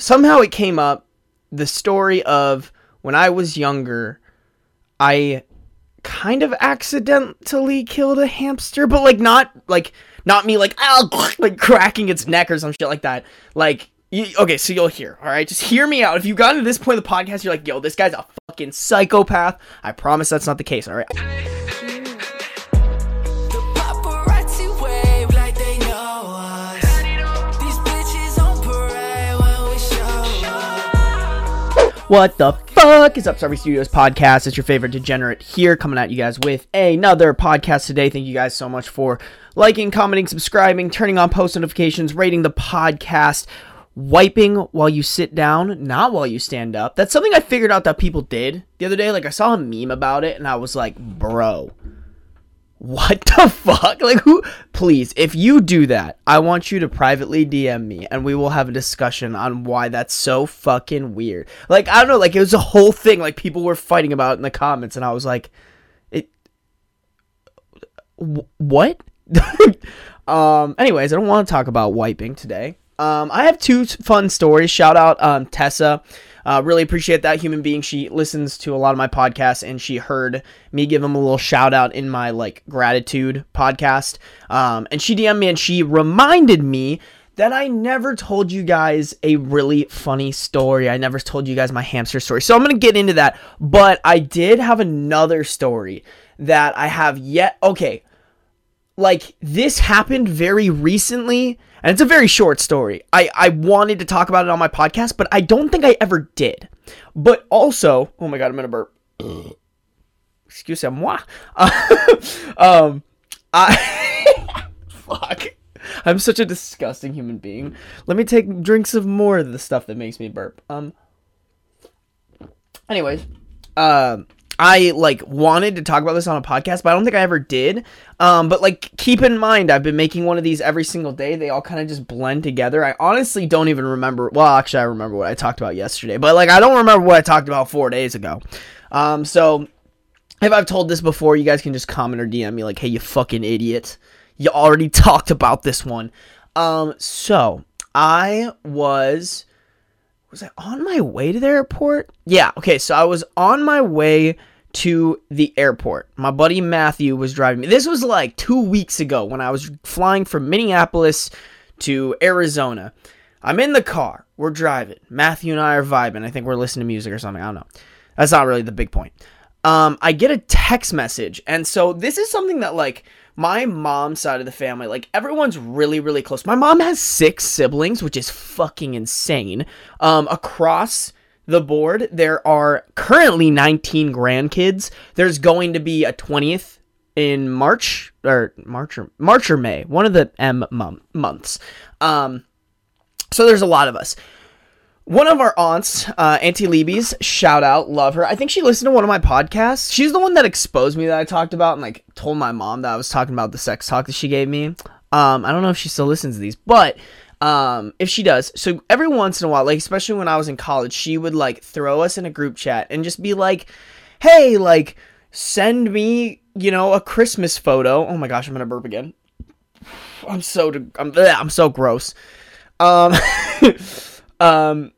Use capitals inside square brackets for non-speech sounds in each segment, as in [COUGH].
somehow it came up the story of when I was younger, I kind of accidentally killed a hamster, but like not like not me like [LAUGHS] like cracking its neck or some shit like that. Like you, okay, so you'll hear. All right, just hear me out. If you've gotten to this point of the podcast, you're like, yo, this guy's a fucking psychopath. I promise that's not the case. All right. What the fuck is up, Starby Studios podcast? It's your favorite degenerate here, coming at you guys with another podcast today. Thank you guys so much for liking, commenting, subscribing, turning on post notifications, rating the podcast, wiping while you sit down, not while you stand up. That's something I figured out that people did the other day. Like, I saw a meme about it, and I was like, bro. What [LAUGHS] the fuck? Like, who? Please, if you do that, I want you to privately DM me and we will have a discussion on why that's so fucking weird. Like, I don't know, like, it was a whole thing, like, people were fighting about in the comments, and I was like, it. wh- What? [LAUGHS] um, anyways, I don't want to talk about wiping today. Um, I have two fun stories. Shout out, um, Tessa. Uh, really appreciate that human being. She listens to a lot of my podcasts, and she heard me give him a little shout out in my like gratitude podcast. Um, and she DM'd me and she reminded me that I never told you guys a really funny story. I never told you guys my hamster story. So I'm gonna get into that. But I did have another story that I have yet. Okay, like this happened very recently and it's a very short story. I i wanted to talk about it on my podcast but i don't think i ever did. But also oh my god i'm gonna burp. [CLEARS THROAT] Excuse moi. [LAUGHS] Um i [LAUGHS] fuck. I'm such a disgusting human being. Let me take drinks of more of the stuff that makes me burp. Um anyways um I like wanted to talk about this on a podcast, but I don't think I ever did. Um, but like keep in mind, I've been making one of these every single day. They all kind of just blend together. I honestly don't even remember. Well, actually, I remember what I talked about yesterday, but like I don't remember what I talked about four days ago. Um, so if I've told this before, you guys can just comment or DM me like, "Hey, you fucking idiot! You already [LAUGHS] talked about this one." Um, so I was was I on my way to the airport? Yeah, okay, so I was on my way to the airport. My buddy Matthew was driving me. This was like two weeks ago when I was flying from Minneapolis to Arizona. I'm in the car. We're driving. Matthew and I are vibing. I think we're listening to music or something. I don't know. That's not really the big point. Um, I get a text message, and so this is something that like my mom's side of the family, like everyone's really, really close. My mom has six siblings, which is fucking insane. Um, across the board, there are currently 19 grandkids. There's going to be a 20th in March or March or March or May, one of the M month, months. Um, so there's a lot of us. One of our aunts, uh, Auntie Libby's, shout out, love her. I think she listened to one of my podcasts. She's the one that exposed me that I talked about and like told my mom that I was talking about the sex talk that she gave me. Um, I don't know if she still listens to these, but um, if she does, so every once in a while, like especially when I was in college, she would like throw us in a group chat and just be like, "Hey, like, send me, you know, a Christmas photo." Oh my gosh, I'm gonna burp again. I'm so I'm I'm so gross. Um, [LAUGHS] um,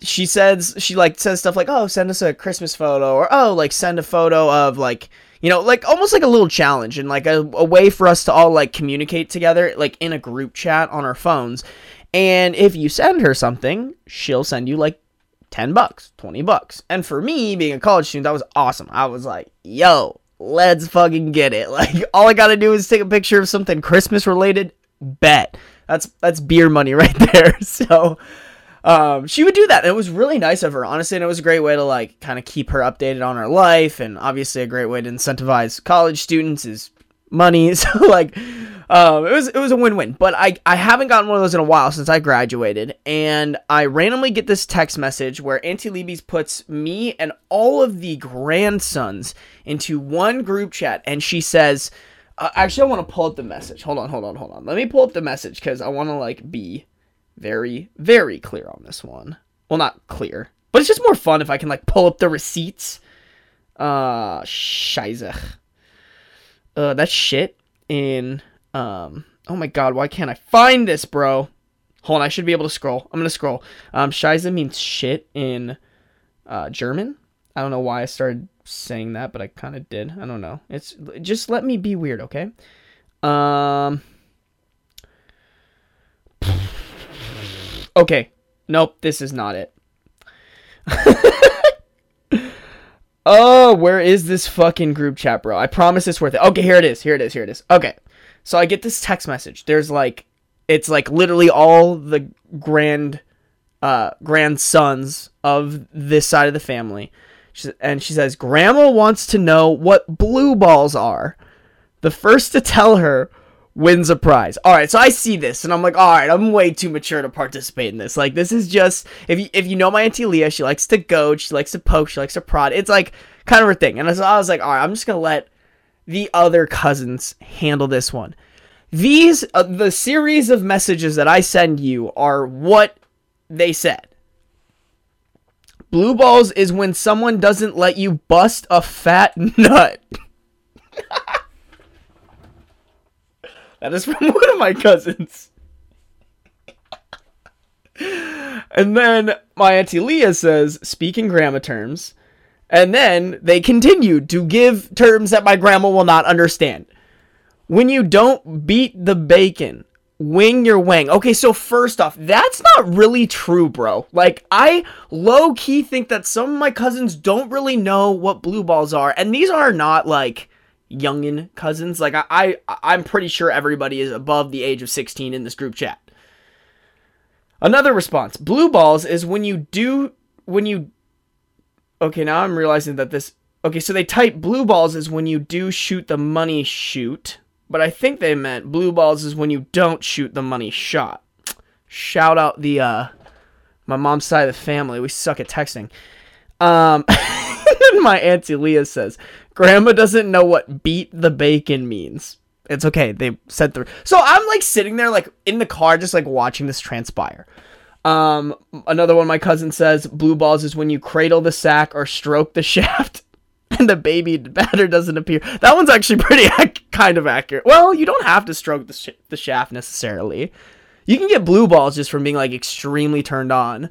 she says she like says stuff like, "Oh, send us a Christmas photo," or "Oh, like send a photo of like." You know, like almost like a little challenge and like a, a way for us to all like communicate together, like in a group chat on our phones. And if you send her something, she'll send you like 10 bucks, 20 bucks. And for me, being a college student, that was awesome. I was like, yo, let's fucking get it. [LAUGHS] Like all I got to do is take a picture of something Christmas related. Bet. That's that's beer money right [LAUGHS] there. So um, she would do that. And it was really nice of her, honestly, and it was a great way to like kind of keep her updated on her life, and obviously a great way to incentivize college students is money. [LAUGHS] So like, um, it was it was a win win. But I I haven't gotten one of those in a while since I graduated, and I randomly get this text message where Auntie Libby's puts me and all of the grandsons into one group chat, and she says. Uh, actually, I want to pull up the message. Hold on, hold on, hold on. Let me pull up the message because I want to like be very, very clear on this one. Well, not clear, but it's just more fun if I can like pull up the receipts. Uh, Scheizech. Uh, that shit in, um, oh my god, why can't I find this, bro? Hold on, I should be able to scroll. I'm gonna scroll. Um, Scheiße means shit in uh, German. I don't know why I started saying that, but I kind of did. I don't know. It's just let me be weird, okay? Um. Okay. Nope, this is not it. [LAUGHS] oh, where is this fucking group chat, bro? I promise it's worth it. Okay, here it is. Here it is. Here it is. Okay. So I get this text message. There's like it's like literally all the grand uh grandsons of this side of the family. And she says, "Grandma wants to know what blue balls are. The first to tell her wins a prize. All right, so I see this and I'm like, all right, I'm way too mature to participate in this. Like, this is just if you if you know my auntie Leah, she likes to goad, she likes to poke, she likes to prod. It's like kind of her thing. And so I was like, all right, I'm just gonna let the other cousins handle this one. These uh, the series of messages that I send you are what they said. Blue balls is when someone doesn't let you bust a fat [LAUGHS] nut. [LAUGHS] That is from [LAUGHS] one of my cousins. and then my auntie Leah says, speaking grandma terms. And then they continued to give terms that my grandma will not understand. When you don't beat the bacon, wing your wang. Okay, so first off, that's not really true, bro. Like, I low key think that some of my cousins don't really know what blue balls are. And these are not like youngin cousins. Like I, I I'm pretty sure everybody is above the age of 16 in this group chat. Another response. Blue balls is when you do when you Okay, now I'm realizing that this Okay, so they type blue balls is when you do shoot the money shoot, but I think they meant blue balls is when you don't shoot the money shot. Shout out the uh my mom's side of the family. We suck at texting. Um [LAUGHS] [LAUGHS] my auntie Leah says, Grandma doesn't know what beat the bacon means. It's okay. They said through. So I'm like sitting there, like in the car, just like watching this transpire. Um, another one my cousin says, blue balls is when you cradle the sack or stroke the [LAUGHS] shaft and the baby batter doesn't appear. That one's actually pretty [LAUGHS] kind of accurate. Well, you don't have to stroke the, sh- the shaft necessarily. You can get blue balls just from being like extremely turned on.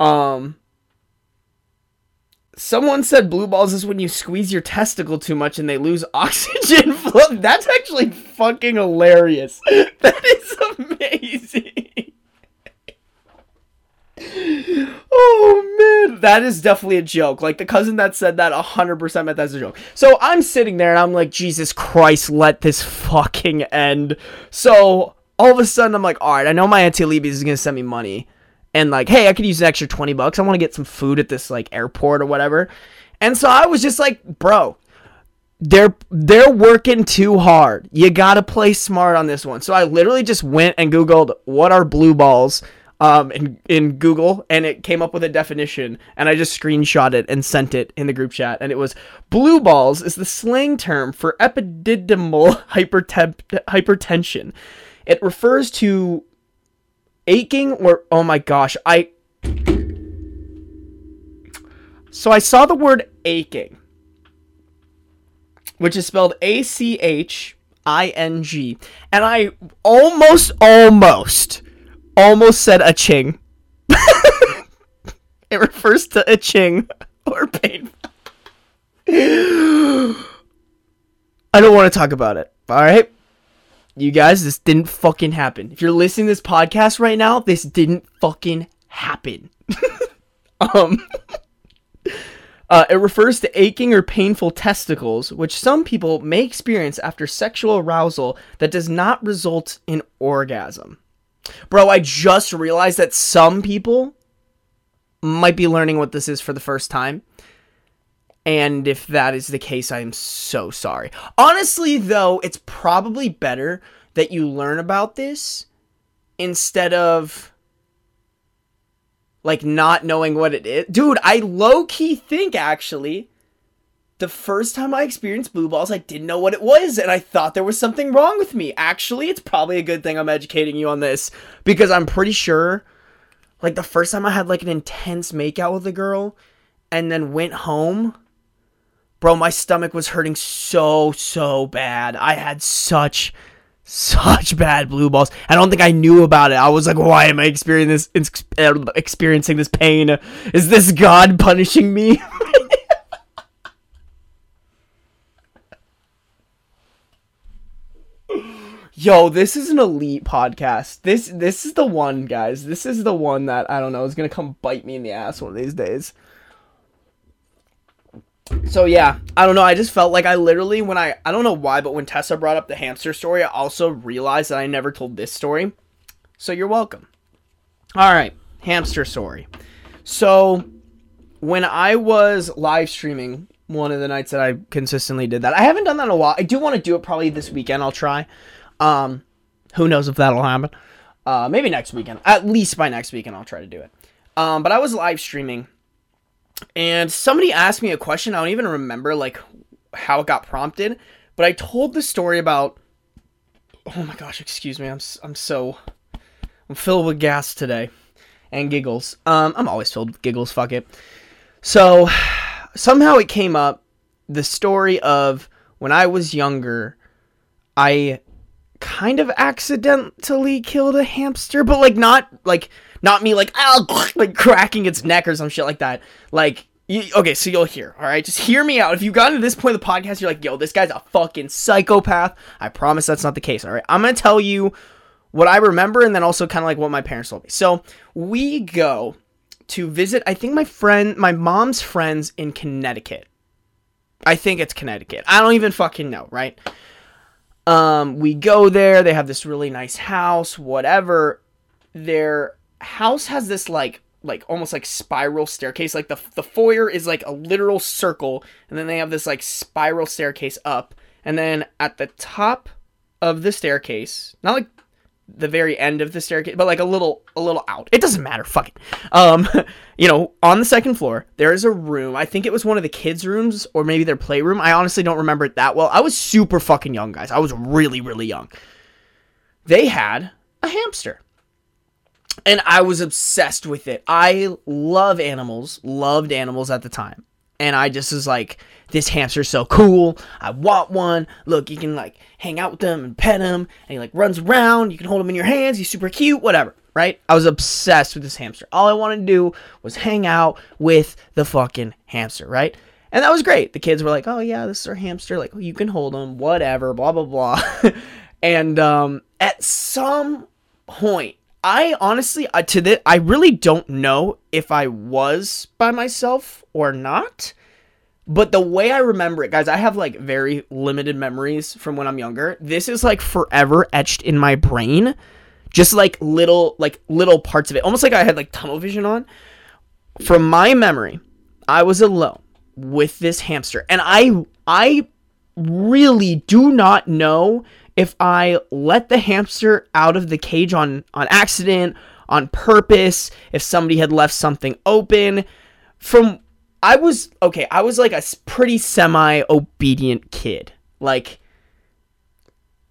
Um, Someone said blue balls is when you squeeze your testicle too much and they lose [LAUGHS] oxygen flow. That's actually fucking hilarious. [LAUGHS] That is amazing. [LAUGHS] oh man, that is definitely a joke. Like the cousin that said that 100% meant that's a joke. So I'm sitting there and I'm like, Jesus Christ, let this fucking end. So all of a sudden I'm like, all right, I know my auntie Libby is gonna send me money and like, hey, I could use an extra 20 bucks. I want to get some food at this like airport or whatever. And so I was just like, bro, they're they're working too hard. You got to play smart on this one. So I literally just went and googled what are blue balls um in in Google and it came up with a definition and I just screenshot it and sent it in the group chat and it was blue balls is the slang term for epididymal hypertemp- hypertension. It refers to aching or oh my gosh, I So I saw the word aching, which is spelled A C H I N G, and I almost almost almost said a ching. [LAUGHS] it refers to a ching or pain. [GASPS] I don't want to talk about it. All right? You guys, this didn't fucking happen. If you're listening to this podcast right now, this didn't fucking happen. [LAUGHS] um, [LAUGHS] uh, it refers to aching or painful testicles, which some people may experience after sexual arousal that does not result in orgasm. Bro, I just realized that some people might be learning what this is for the first time. And if that is the case, I am so sorry. Honestly, though, it's probably better that you learn about this instead of like not knowing what it is. Dude, I low key think actually the first time I experienced blue balls, I didn't know what it was and I thought there was something wrong with me. Actually, it's probably a good thing I'm educating you on this because I'm pretty sure like the first time I had like an intense makeout with a girl and then went home Bro, my stomach was hurting so, so bad. I had such such bad blue balls. I don't think I knew about it. I was like, why am I experiencing this uh, experiencing this pain? Is this God punishing me? [LAUGHS] Yo, this is an elite podcast. This this is the one, guys. This is the one that I don't know is gonna come bite me in the ass one of these days. So yeah, I don't know. I just felt like I literally when I I don't know why, but when Tessa brought up the hamster story, I also realized that I never told this story. So you're welcome. All right, hamster story. So when I was live streaming one of the nights that I consistently did that, I haven't done that in a while. I do want to do it probably this weekend. I'll try. Um, who knows if that'll happen? Uh, maybe next weekend. At least by next weekend, I'll try to do it. Um, but I was live streaming, and somebody asked me a question. I don't even remember like how it got prompted, but I told the story about. Oh my gosh! Excuse me. I'm I'm so I'm filled with gas today, and giggles. Um, I'm always filled with giggles. Fuck it. So somehow it came up the story of when I was younger, I kind of accidentally killed a hamster, but like not like not me like [LAUGHS] like cracking its neck or some shit like that. Like you, okay, so you'll hear. All right, just hear me out. If you've gotten to this point of the podcast, you're like, yo, this guy's a fucking psychopath. I promise that's not the case. All right, I'm gonna tell you what I remember and then also kind of like what my parents told me. So we go to visit. I think my friend, my mom's friends in Connecticut. I think it's Connecticut. I don't even fucking know, right? Um, we go there. They have this really nice house, whatever. Their house has this like like almost like spiral staircase. Like the the foyer is like a literal circle, and then they have this like spiral staircase up, and then at the top of the staircase, not like the very end of the staircase, but like a little a little out. It doesn't matter. Fuck it. Um, [LAUGHS] you know, on the second floor there is a room. I think it was one of the kids' rooms or maybe their playroom. I honestly don't remember it that well. I was super fucking young, guys. I was really really young. They had a hamster. And I was obsessed with it. I love animals, loved animals at the time. And I just was like, this hamster's so cool. I want one. Look, you can like hang out with them and pet him. And he like runs around. You can hold him in your hands. He's super cute, whatever. Right? I was obsessed with this hamster. All I wanted to do was hang out with the fucking hamster, right? And that was great. The kids were like, oh yeah, this is our hamster. Like, you can hold him, whatever, blah, blah, blah. [LAUGHS] and um, at some point, I honestly, uh, to this, I really don't know if I was by myself or not. But the way I remember it, guys, I have like very limited memories from when I'm younger. This is like forever etched in my brain. Just like little, like little parts of it. Almost like I had like tunnel vision on. From my memory, I was alone with this hamster. And I, I really do not know if I let the hamster out of the cage on on accident, on purpose, if somebody had left something open. From I was okay, I was like a pretty semi obedient kid. Like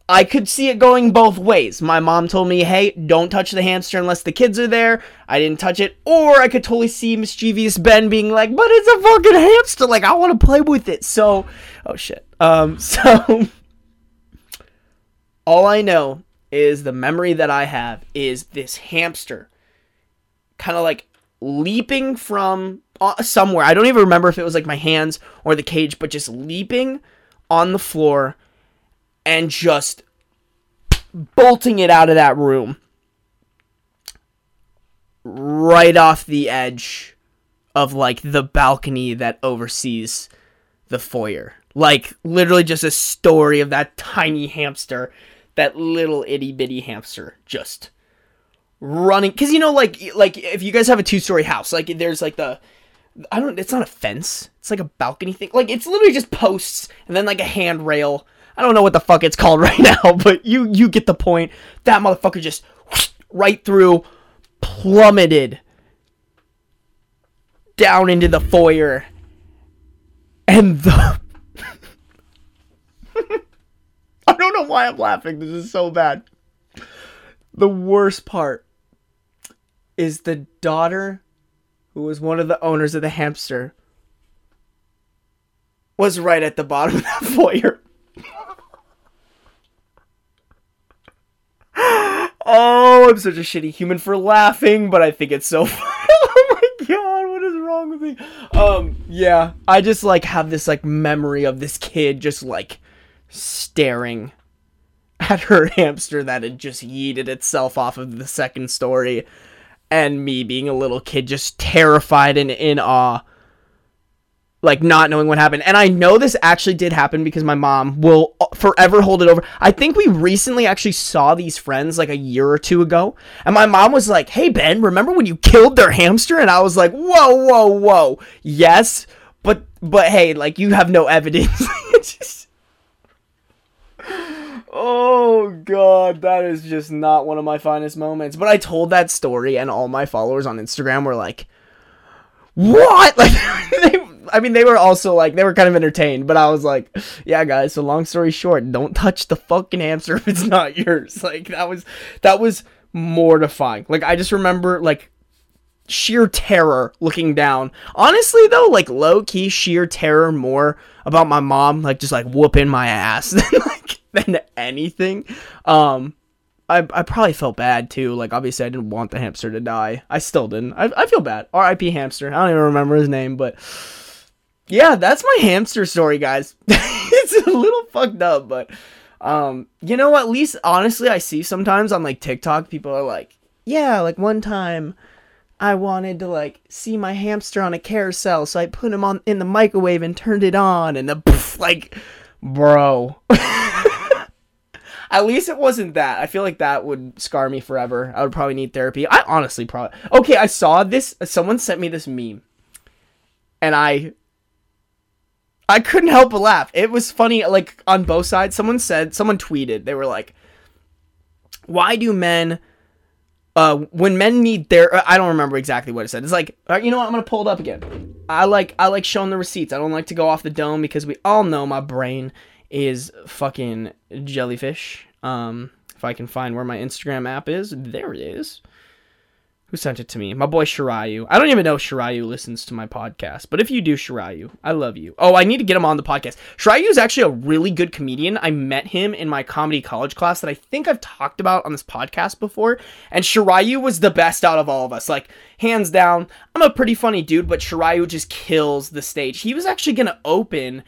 I could see it going both ways. My mom told me, "Hey, don't touch the hamster unless the kids are there." I didn't touch it, or I could totally see mischievous Ben being like, "But it's a fucking hamster! Like I want to play with it." So, oh shit. Um, [LAUGHS] so all I know is the memory that I have is this hamster kind of like leaping from uh, somewhere. I don't even remember if it was like my hands or the cage, but just leaping on the floor and just bolting it out of that room right off the edge of like the balcony that oversees the foyer. Like literally just a story of that tiny hamster, that little itty bitty hamster just running cuz you know like like if you guys have a two-story house, like there's like the I don't it's not a fence. It's like a balcony thing. Like it's literally just posts and then like a handrail. I don't know what the fuck it's [LAUGHS] called right now, but you you get the point. That motherfucker just [SNIFFS] right through plummeted down into the foyer and the I don't know why I'm laughing. This is so bad. The worst part is the daughter who was one of the owners of the hamster was right at the bottom of that [LAUGHS] foyer. Oh, I'm such a shitty human for laughing, but I think it's so [LAUGHS] funny. oh my god, what is wrong with me? Um, yeah, I just like have this like memory of this kid just like staring at her [LAUGHS] hamster that had just yeeted itself off of the second story, and me being a little kid just terrified and in awe like not knowing what happened. And I know this actually did happen because my mom will forever hold it over. I think we recently actually saw these friends like a year or two ago. And my mom was like, Hey, Ben, remember when you killed their hamster? And I was like, Whoa, whoa, whoa. Yes. But, but hey, like you have no evidence. [LAUGHS] Oh god, that is just not one of my finest moments. But I told that story and all my followers on Instagram were like, what? [LAUGHS] Like, they, I mean, they were also like, they were kind of entertained, but I was like, yeah, guys. So long story short, don't touch the fucking hamster if it's not yours. [LAUGHS] Like that was that was mortifying. Like I just remember like sheer terror looking down. Honestly, though, like low key sheer terror more about my mom, like just like whooping my ass [LAUGHS] than like than anything. Um, I, I probably felt bad too. Like obviously I didn't want the hamster to die. I still didn't. I, I feel bad. R.I.P. hamster. I don't even remember his name, but yeah, that's my hamster story, guys. [LAUGHS] it's a little fucked up, but um, you know, at least honestly, I see sometimes on like TikTok, people are like, yeah, like one time. I wanted to like see my hamster on a carousel, so I put him on in the microwave and turned it on, and the poof, like, bro. [LAUGHS] At least it wasn't that. I feel like that would scar me forever. I would probably need therapy. I honestly probably. Okay, I saw this. Someone sent me this meme, and I. I couldn't help but laugh. It was funny, like on both sides. Someone said, someone tweeted, they were like, "Why do men, uh, when men need their, I don't remember exactly what it said. It's like, uh, you know what? I'm gonna pull it up again. I like, I like showing the receipts. I don't like to go off the dome because we all know my brain is fucking jellyfish. Um, if I can find where my Instagram app is, there it is. Who sent it to me? My boy Shirayu. I don't even know if Shirayu listens to my podcast, but if you do, Shirayu, I love you. Oh, I need to get him on the podcast. Shirayu is actually a really good comedian. I met him in my comedy college class that I think I've talked about on this podcast before, and Shirayu was the best out of all of us. Like, hands down, I'm a pretty funny dude, but Shirayu just kills the stage. He was actually gonna open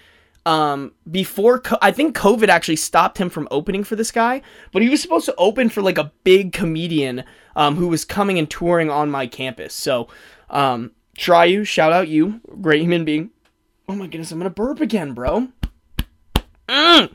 um before co- I think COVID actually stopped him from opening for this guy, but he was supposed to open for like a big comedian um who was coming and touring on my campus. So, um Shirayu, shout out you, great human being. Oh my goodness, I'm gonna burp again, bro. Mm.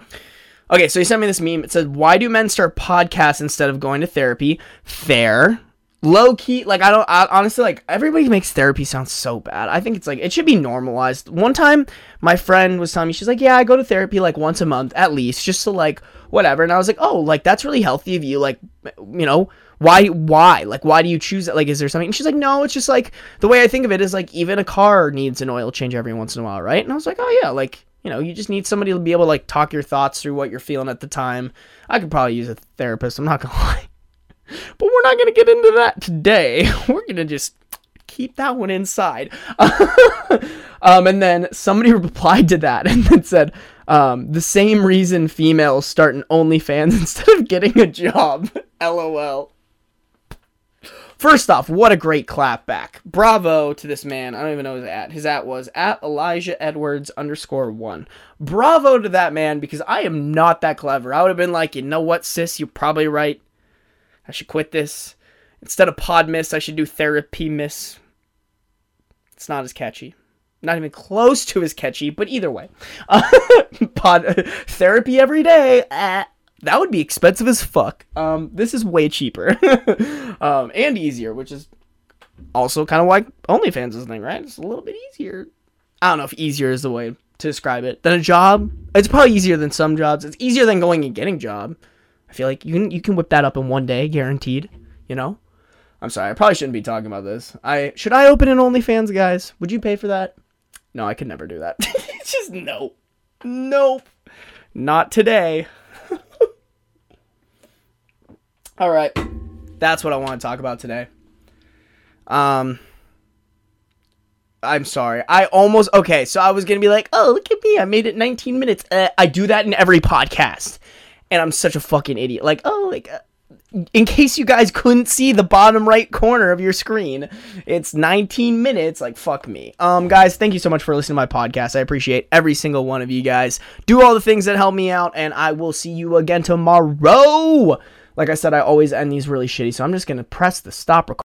Okay, so he sent me this meme. It said, "Why do men start podcasts instead of going to therapy?" Fair. Low key, like I don't I, honestly like everybody makes therapy sound so bad. I think it's like it should be normalized. One time, my friend was telling me she's like, "Yeah, I go to therapy like once a month at least, just to like whatever." And I was like, "Oh, like that's really healthy of you. Like, you know, why why like why do you choose it? Like, is there something?" And she's like, "No, it's just like the way I think of it is like even a car needs an oil change every once in a while, right?" And I was like, "Oh yeah, like." You know, you just need somebody to be able to like talk your thoughts through what you're feeling at the time. I could probably use a therapist. I'm not gonna [LAUGHS] lie. But we're not going to get into that today. [LAUGHS] We're going to just keep that one inside. [LAUGHS] um, and then somebody [LAUGHS] replied to that and then said, um, the same reason females start an OnlyFans instead of getting a job. LOL. First off, what a great clapback. Bravo to this man. I don't even know his at. His at was at Elijah Edwards underscore one. Bravo to that man because I am not that clever. I would have been like, you know what, sis, you're probably right. I should quit this. Instead of pod miss, I should do therapy miss. It's not as catchy. Not even close to as catchy, but either way. [LAUGHS] Pod therapy every day. Uh, that would be expensive as fuck. Um, this is way cheaper. [LAUGHS] um, and easier, which is also kind of why OnlyFans is thing, right? It's a little bit easier. I don't know if easier is the way to describe it. Than a job. It's probably easier than some jobs. It's easier than going and getting a job. I feel like you can you can whip that up in one day, guaranteed. You know. I'm sorry. I probably shouldn't be talking about this. I should I open an OnlyFans, guys? Would you pay for that? No, I could never do that. it's [LAUGHS] [LAUGHS] just no, nope, not today. [LAUGHS] All right, that's what I want to talk about today. Um. I'm sorry. I almost okay. So I was gonna be like, "Oh, look at me! I made it 19 minutes." Uh, I do that in every podcast, and I'm such a fucking idiot. Like, oh, like uh, in case you guys couldn't see the bottom right corner of your screen, it's 19 minutes. Like, fuck me. Um, guys, thank you so much for listening to my podcast. I appreciate every single one of you guys. Do all the things that help me out, and I will see you again tomorrow. Like I said, I always end these really shitty, so I'm just gonna press the stop record.